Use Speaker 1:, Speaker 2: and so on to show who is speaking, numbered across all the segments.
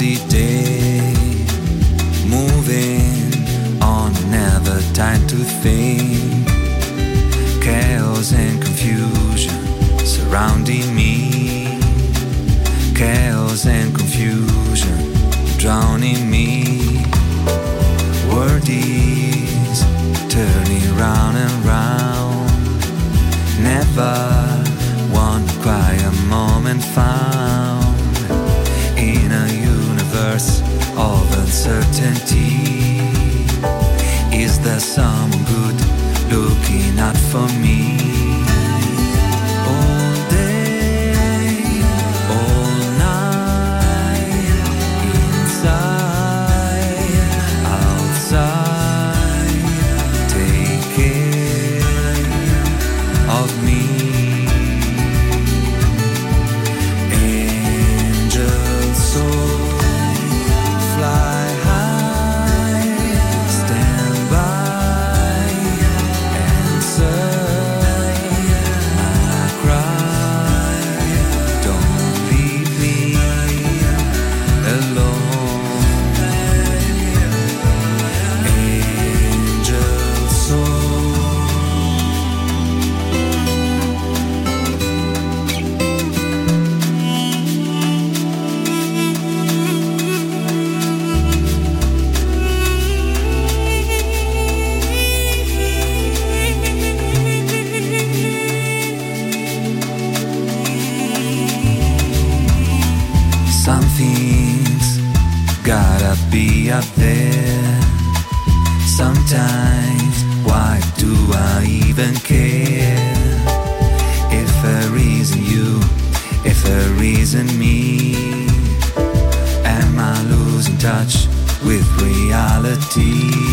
Speaker 1: cloudy day. Moving on, never time to think. be up there. Sometimes, why do I even care? If a reason you, if a reason me, am I losing touch with reality?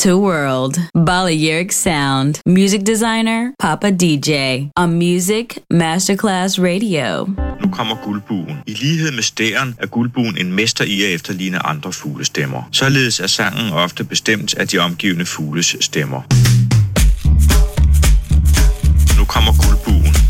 Speaker 2: To World, Balearic Sound. Music designer, Papa DJ. On Music Masterclass Radio.
Speaker 3: Nu kommer guldbuen. I lighed med stæren er guldbuen en mester i at efterligne andre fuglestemmer. Således er sangen ofte bestemt af de omgivende fugles stemmer. Nu kommer guldbuen.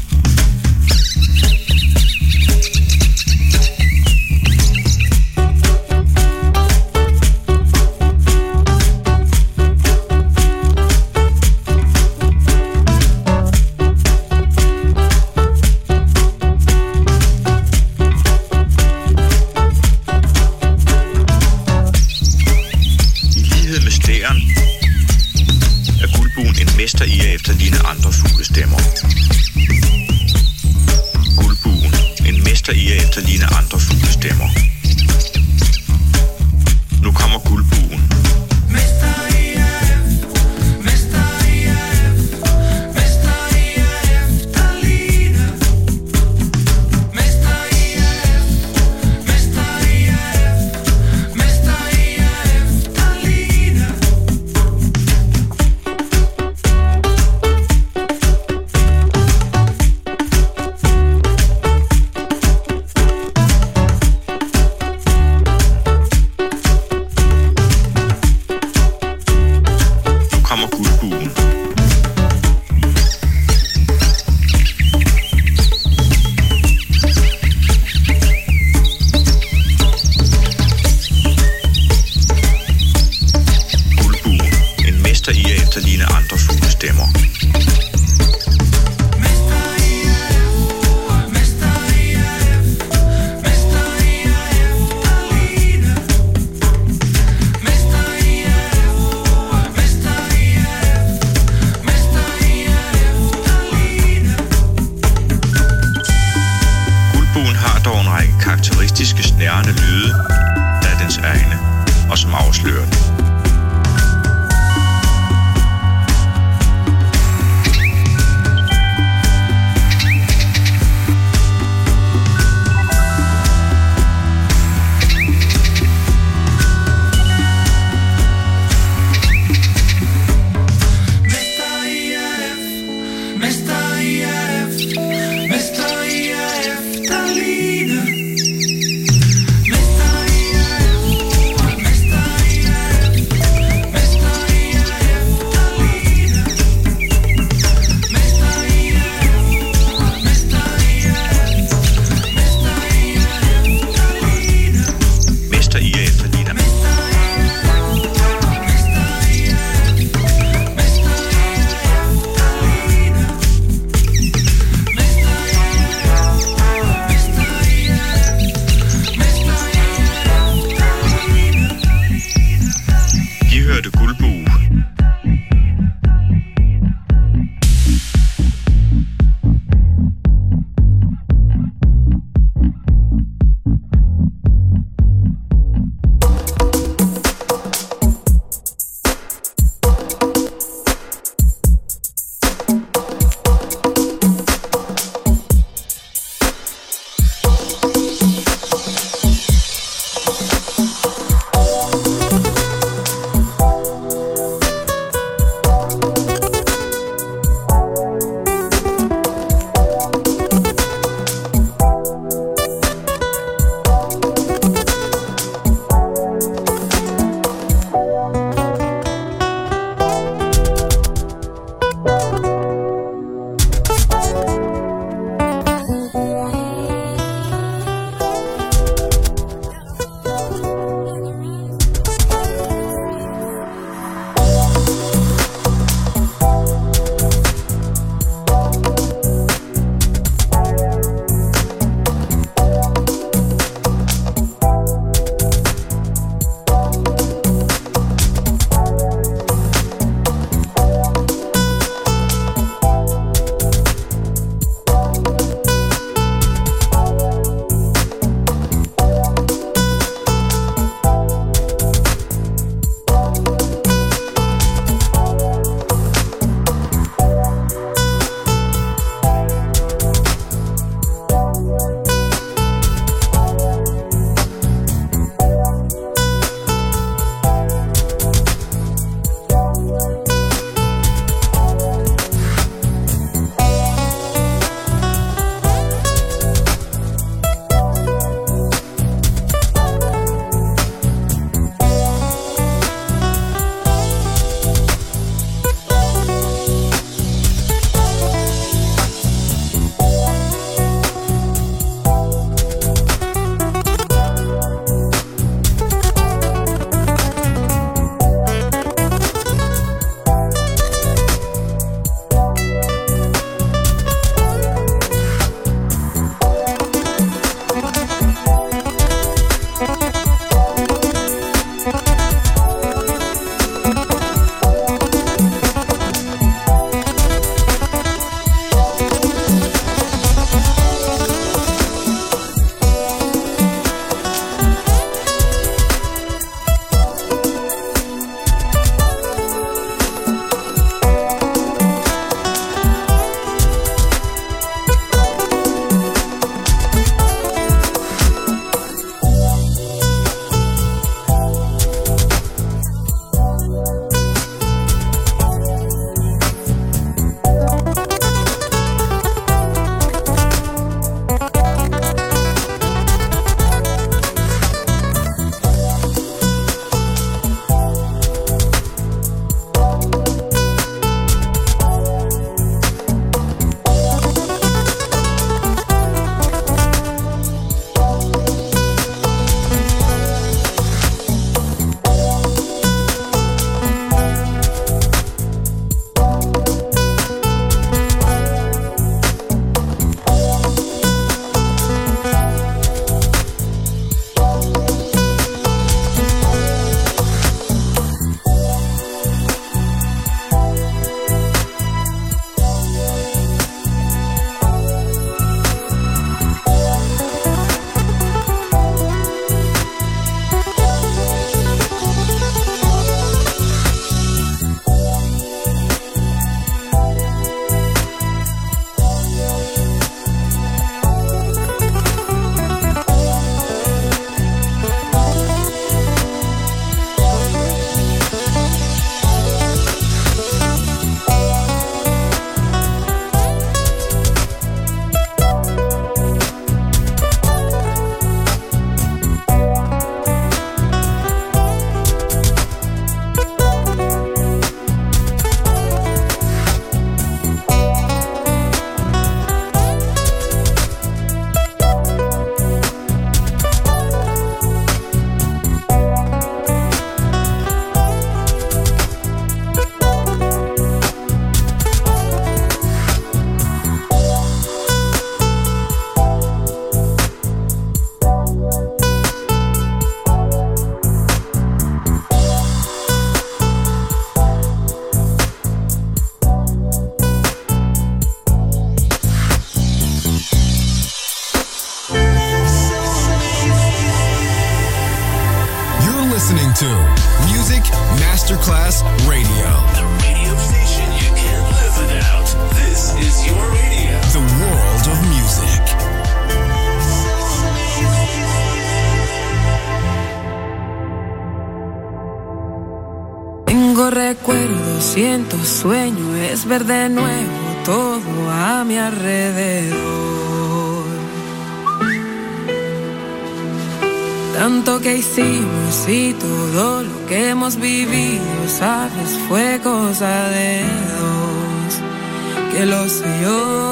Speaker 4: ver de nuevo todo a mi alrededor. Tanto que hicimos y todo lo que hemos vivido, sabes, fue cosa de dos, que lo sé yo.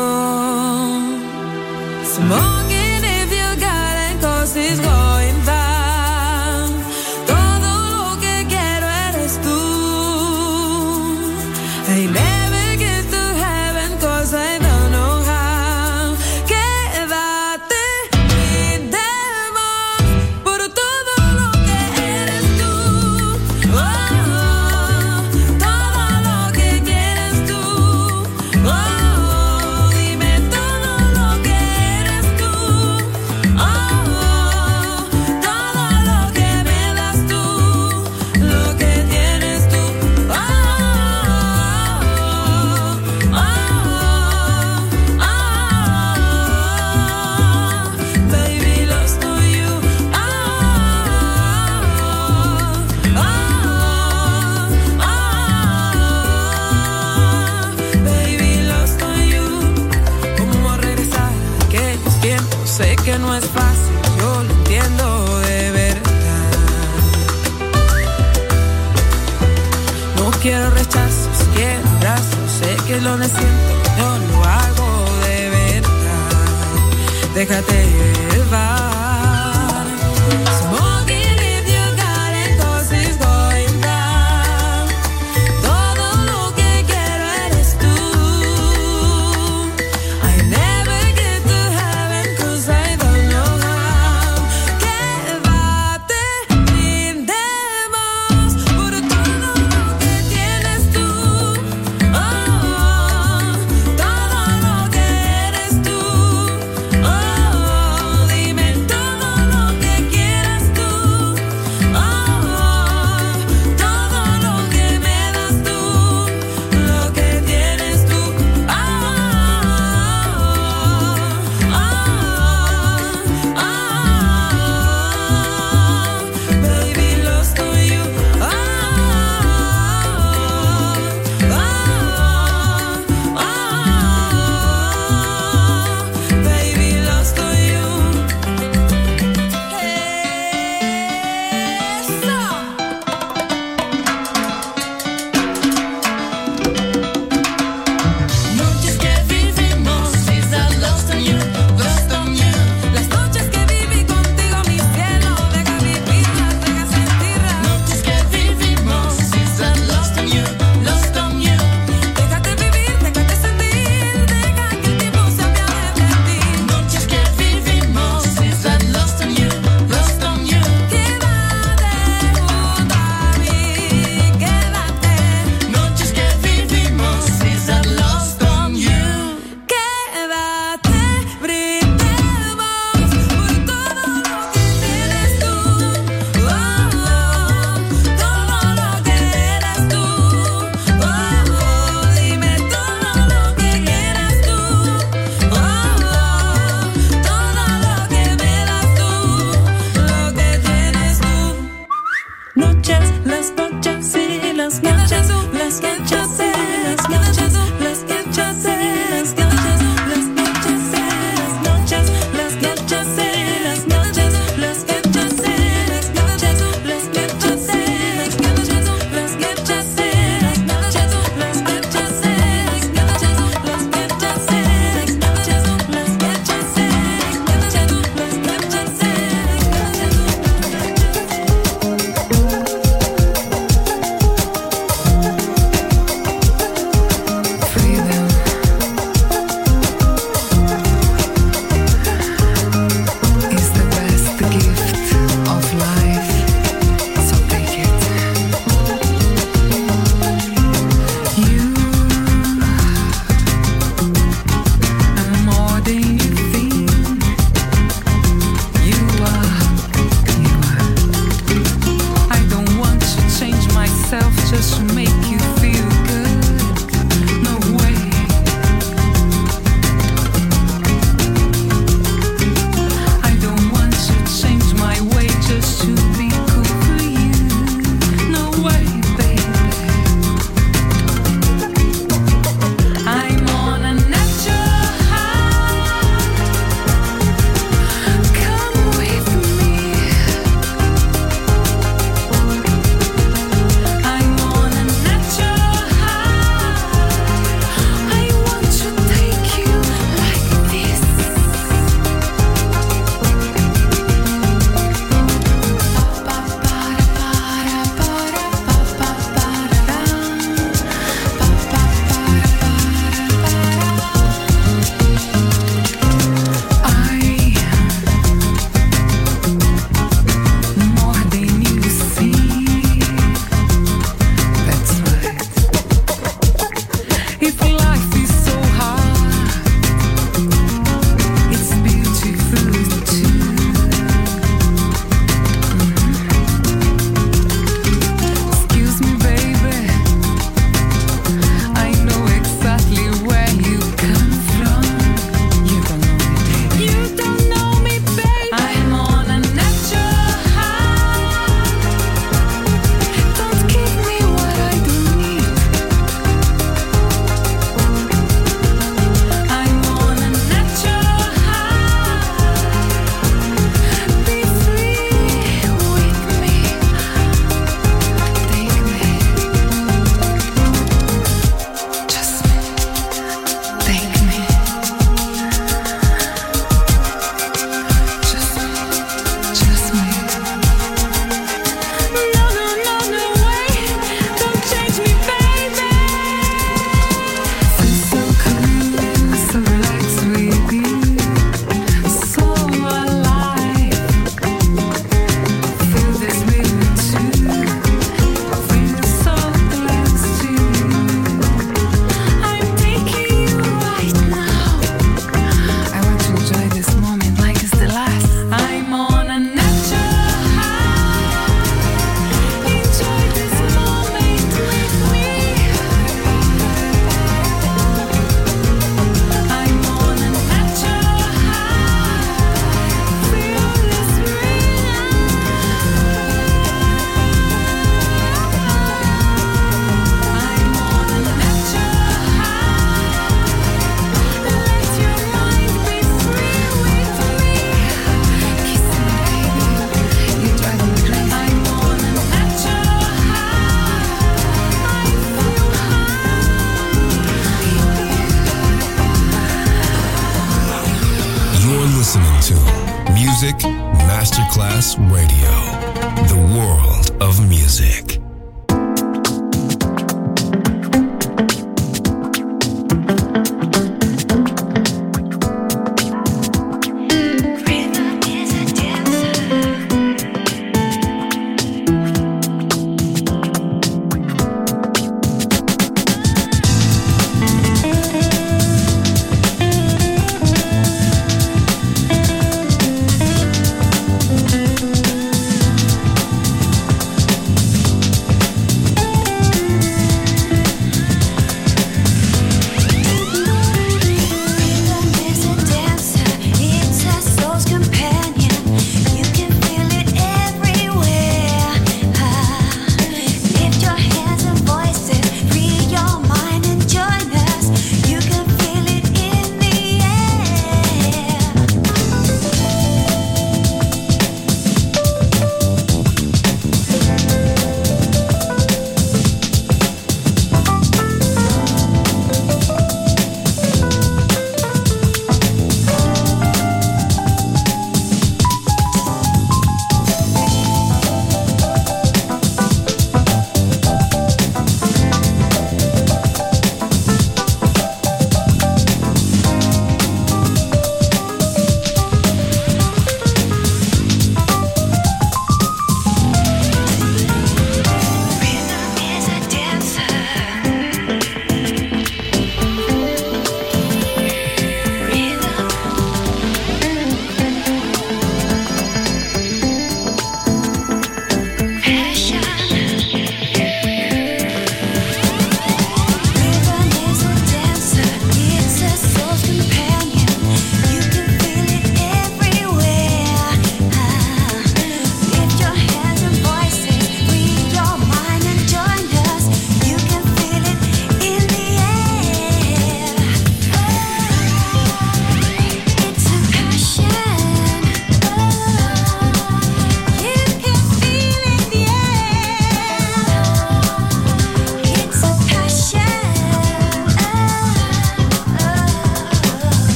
Speaker 4: if
Speaker 5: life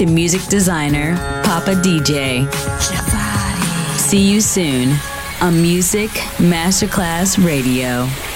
Speaker 5: to music designer Papa DJ. See you soon on Music Masterclass Radio.